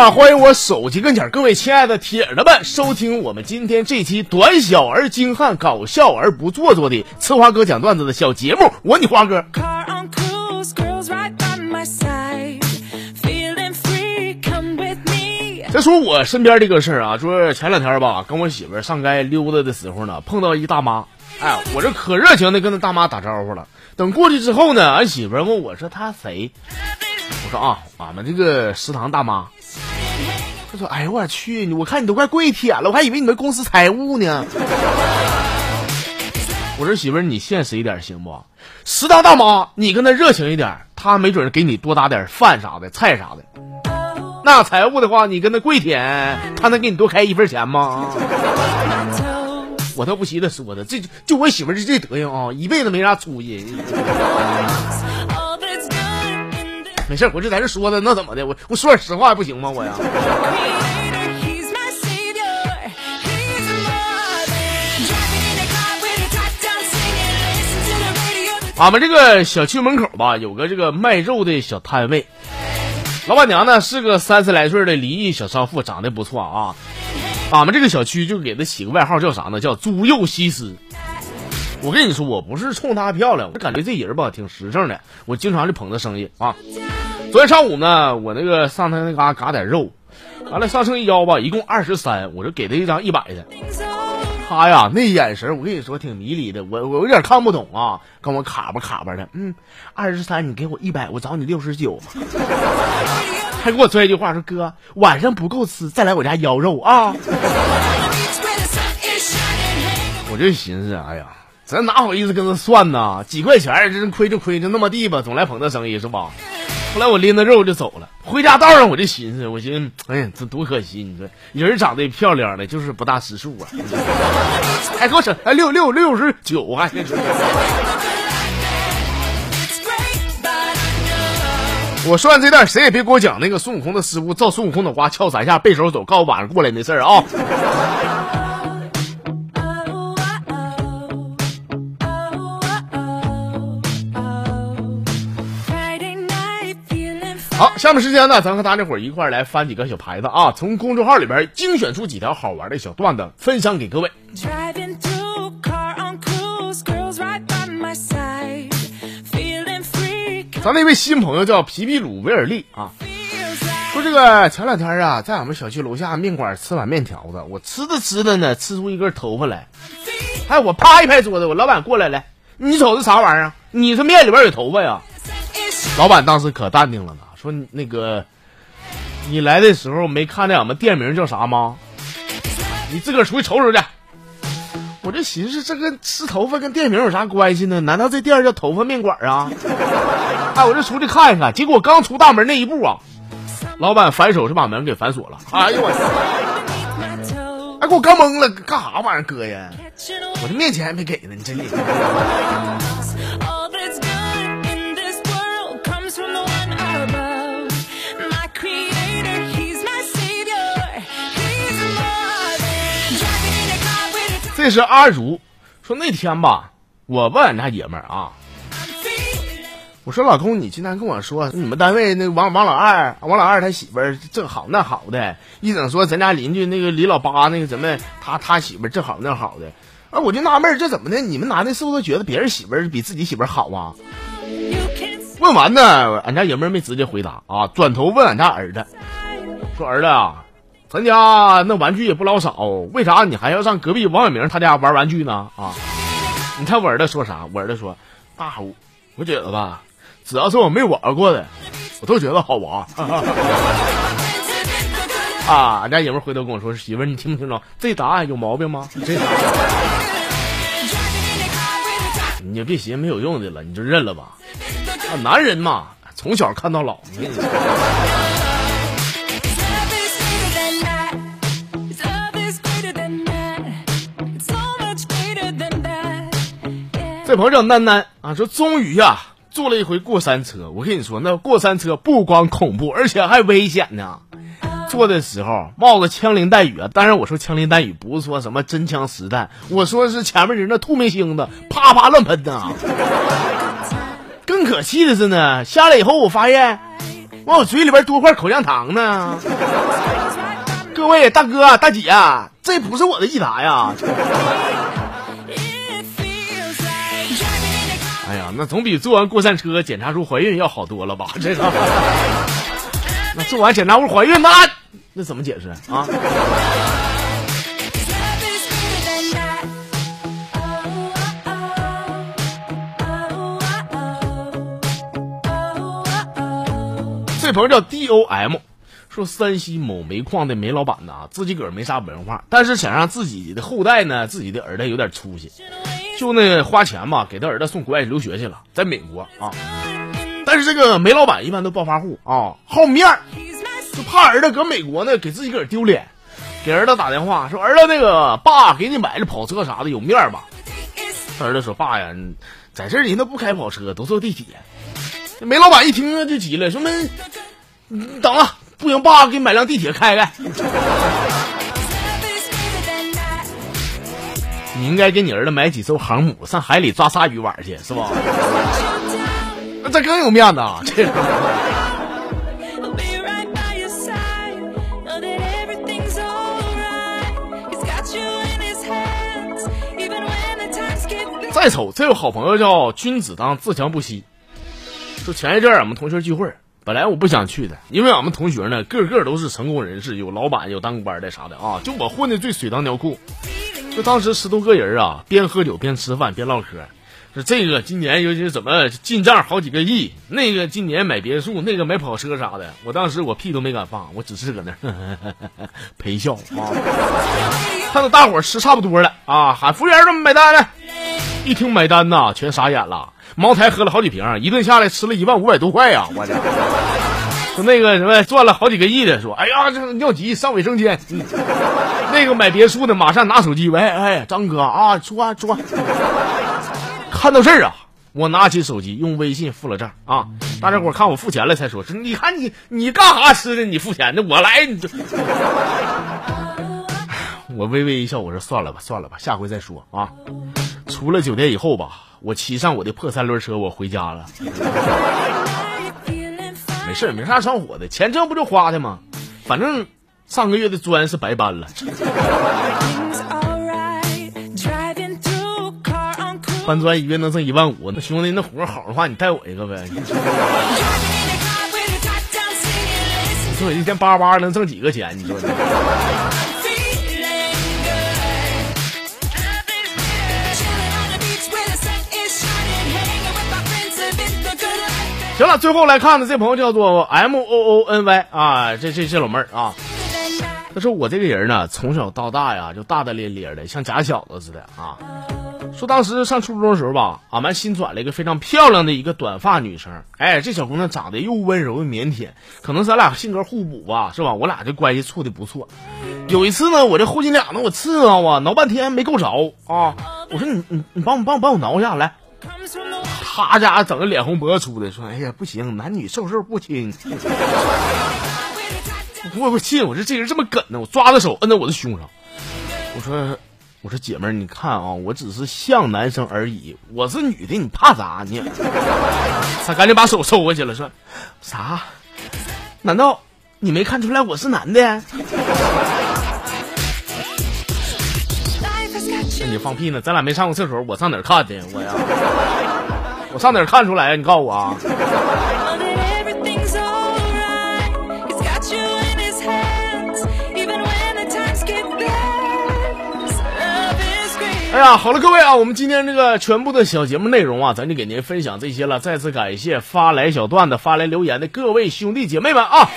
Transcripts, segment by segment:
啊！欢迎我手机跟前各位亲爱的铁子们收听我们今天这期短小而精悍、搞笑而不做作的呲花哥讲段子的小节目。我你花哥。再说我身边这个事儿啊，说前两天吧，跟我媳妇儿上街溜达的时候呢，碰到一大妈，哎，我这可热情的跟那大妈打招呼了。等过去之后呢，俺媳妇儿问我说她谁？我说啊，俺们这个食堂大妈。她说：“哎呦我去，我看你都快跪舔了，我还以为你们公司财务呢。”我说媳妇儿，你现实一点行不？食堂大妈，你跟他热情一点，他没准给你多打点饭啥的、菜啥的。那财务的话，你跟他跪舔，他能给你多开一份钱吗？我倒不稀得说的，这就我媳妇儿这这德行啊，一辈子没啥出息。没事，我就在这说的，那怎么的？我我说点实话不行吗？我呀. 俺们这个小区门口吧，有个这个卖肉的小摊位，老板娘呢是个三十来岁的离异小商妇，长得不错啊。俺们这个小区就给她起个外号，叫啥呢？叫猪肉西施。我跟你说，我不是冲她漂亮，我感觉这人吧挺实诚的，我经常就捧她生意啊。昨天上午呢，我那个上他那嘎嘎点肉，完了上称一腰吧，一共二十三，我就给他一张一百的。他呀，那眼神我跟你说挺迷离的，我我有点看不懂啊，跟我卡巴卡巴的。嗯，二十三，你给我一百，我找你六十九。还给我拽一句话说哥，晚上不够吃，再来我家腰肉啊。我就寻思，哎呀，咱哪好意思跟他算呢？几块钱，这亏就亏就那么地吧，总来捧他生意是吧？后来我拎着肉就走了，回家道上我就寻思，我寻思，哎呀，这多可惜！你说人长得漂亮的，就是不大识数啊，还给我整哎六六六十九还。我说完这段，谁也别给我讲那个孙悟空的师傅照孙悟空的瓜敲三下背手走，告诉晚上过来那事儿啊！好，下面时间呢，咱和大家伙儿一块儿来翻几个小牌子啊，从公众号里边精选出几条好玩的小段子，分享给各位。咱那位新朋友叫皮皮鲁维尔利啊，说这个前两天啊，在俺们小区楼下面馆吃碗面条子，我吃着吃着呢，吃出一根头发来，哎，我啪一拍桌子，我老板过来了，你瞅这啥玩意儿啊？你这面里边有头发呀？老板当时可淡定了呢，说那个你来的时候没看见俺们店名叫啥吗？你自个儿出去瞅瞅去。我这寻思，这跟吃头发跟店名有啥关系呢？难道这店叫头发面馆啊？哎，我这出去看一看，结果刚出大门那一步啊，老板反手是把门给反锁了。哎呦我，my toe. 哎，给我干懵了，干啥玩意儿，哥呀？我这面钱还没给呢，你真这是阿如说那天吧，我问俺家爷们儿啊，我说老公，你今天跟我说你们单位那王王老二，王老二他媳妇儿这好那好的，一整说咱家邻居那个李老八那个什么，他他媳妇儿这好那好的，啊，我就纳闷儿这怎么的？你们男的是不是都觉得别人媳妇儿比自己媳妇儿好啊？问完呢，俺家爷们儿没直接回答啊，转头问俺家儿子，说儿子啊，咱家那玩具也不老少，为啥你还要上隔壁王小明他家玩玩具呢？啊，你看我儿子说啥？我儿子说，爸，我我觉得吧，只要是我没玩过的，我都觉得好玩。啊，俺家爷们回头跟我说，媳妇，你听没听着？这答案有毛病吗？这答案你就别寻思没有用的了，你就认了吧。啊，男人嘛，从小看到老。这朋友叫楠楠啊，说终于呀、坐了一回过山车。我跟你说，那过山车不光恐怖，而且还危险呢。坐的时候冒着枪林弹雨啊，当然我说枪林弹雨不是说什么真枪实弹，我说是前面人那吐明星子啪啪乱喷呐。更可气的是呢，下来以后我发现，往我嘴里边多块口香糖呢。各位大哥大姐，这不是我的益达呀！那总比做完过山车检查出怀孕要好多了吧？这个，那做完检查出怀孕，那那怎么解释啊？这朋友叫 D O M，说山西某煤矿的煤老板呐，自己个儿没啥文化，但是想让自己的后代呢，自己的儿子有点出息，就那花钱吧，给他儿子送国外留学去了，在美国啊。但是这个煤老板一般都暴发户啊，好面儿，就怕儿子搁美国呢给自己个儿丢脸，给儿子打电话说儿子那个爸给你买的跑车啥的有面儿吧？他儿子说爸呀，在这儿人都不开跑车，都坐地铁。煤老板一听就急了，说那你等了，不行，爸给你买辆地铁开开。你应该给你儿子买几艘航母，上海里抓鲨鱼玩去，是吧？那 这更有面子啊！这个.再瞅，这有好朋友叫君子当自强不息。说前一阵儿俺们同学聚会，本来我不想去的，因为俺们同学呢个个都是成功人士，有老板，有当官的啥的啊，就我混的最水当尿裤。就当时十多个人啊，边喝酒边吃饭边唠嗑。说这个今年尤其是怎么进账好几个亿，那个今年买别墅，那个买跑车啥的。我当时我屁都没敢放，我只是搁那儿 陪笑啊。看到大伙吃差不多了啊，喊服务员怎么买单呢？一听买单呐，全傻眼了。茅台喝了好几瓶，一顿下来吃了一万五百多块呀！我的，说那个什么赚了好几个亿的，说哎呀这尿急上卫生间。嗯那个买别墅的马上拿手机，喂哎张哥啊说说，看到这儿啊，我拿起手机用微信付了账啊。大家伙看我付钱了才说，你看你你干啥吃的？你付钱的，我来你就。我微微一笑，我说算了吧，算了吧，下回再说啊。出了酒店以后吧，我骑上我的破三轮车，我回家了。没事，没啥上火的，钱挣不就花的吗？反正上个月的砖是白搬了。搬砖一月能挣一万五，那兄弟那活儿好的话，你带我一个呗。你说我一天叭叭能挣几个钱？你说.行了，最后来看的这朋友叫做 M O O N Y 啊，这这这老妹儿啊.他说我这个人呢，从小到大呀，就大大咧咧的，像假小子似的啊。说当时上初中的时候吧，俺们新转了一个非常漂亮的一个短发女生，哎，这小姑娘长得又温柔又腼腆，可能咱俩性格互补吧，是吧？我俩这关系处的不错。有一次呢，我这后脊梁呢，我刺挠啊，挠半天没够着啊。我说你你你帮我帮我帮我挠一下来，他家整个脸红脖子粗的，说哎呀不行，男女授受不亲。我我信，我说这人这么梗呢，我抓着手摁在我的胸上。我说我说姐们儿，你看啊，我只是像男生而已，我是女的，你怕啥呢？他赶紧把手收过去了，说啥？难道你没看出来我是男的？那 你放屁呢？咱俩没上过厕所，我上哪看的？我呀，我上哪看出来呀？你告诉我啊！哎呀，好了，各位啊，我们今天这个全部的小节目内容啊，咱就给您分享这些了。再次感谢发来小段子、发来留言的各位兄弟姐妹们啊！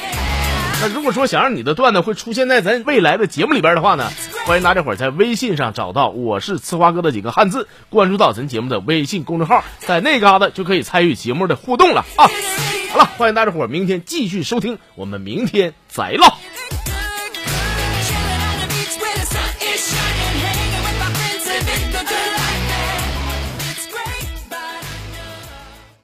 那如果说想让你的段子会出现在咱未来的节目里边的话呢，欢迎大家伙儿在微信上找到我是呲花哥的几个汉字，关注到咱节目的微信公众号，在那嘎达就可以参与节目的互动了啊！好了，欢迎大家伙儿明天继续收听，我们明天再唠。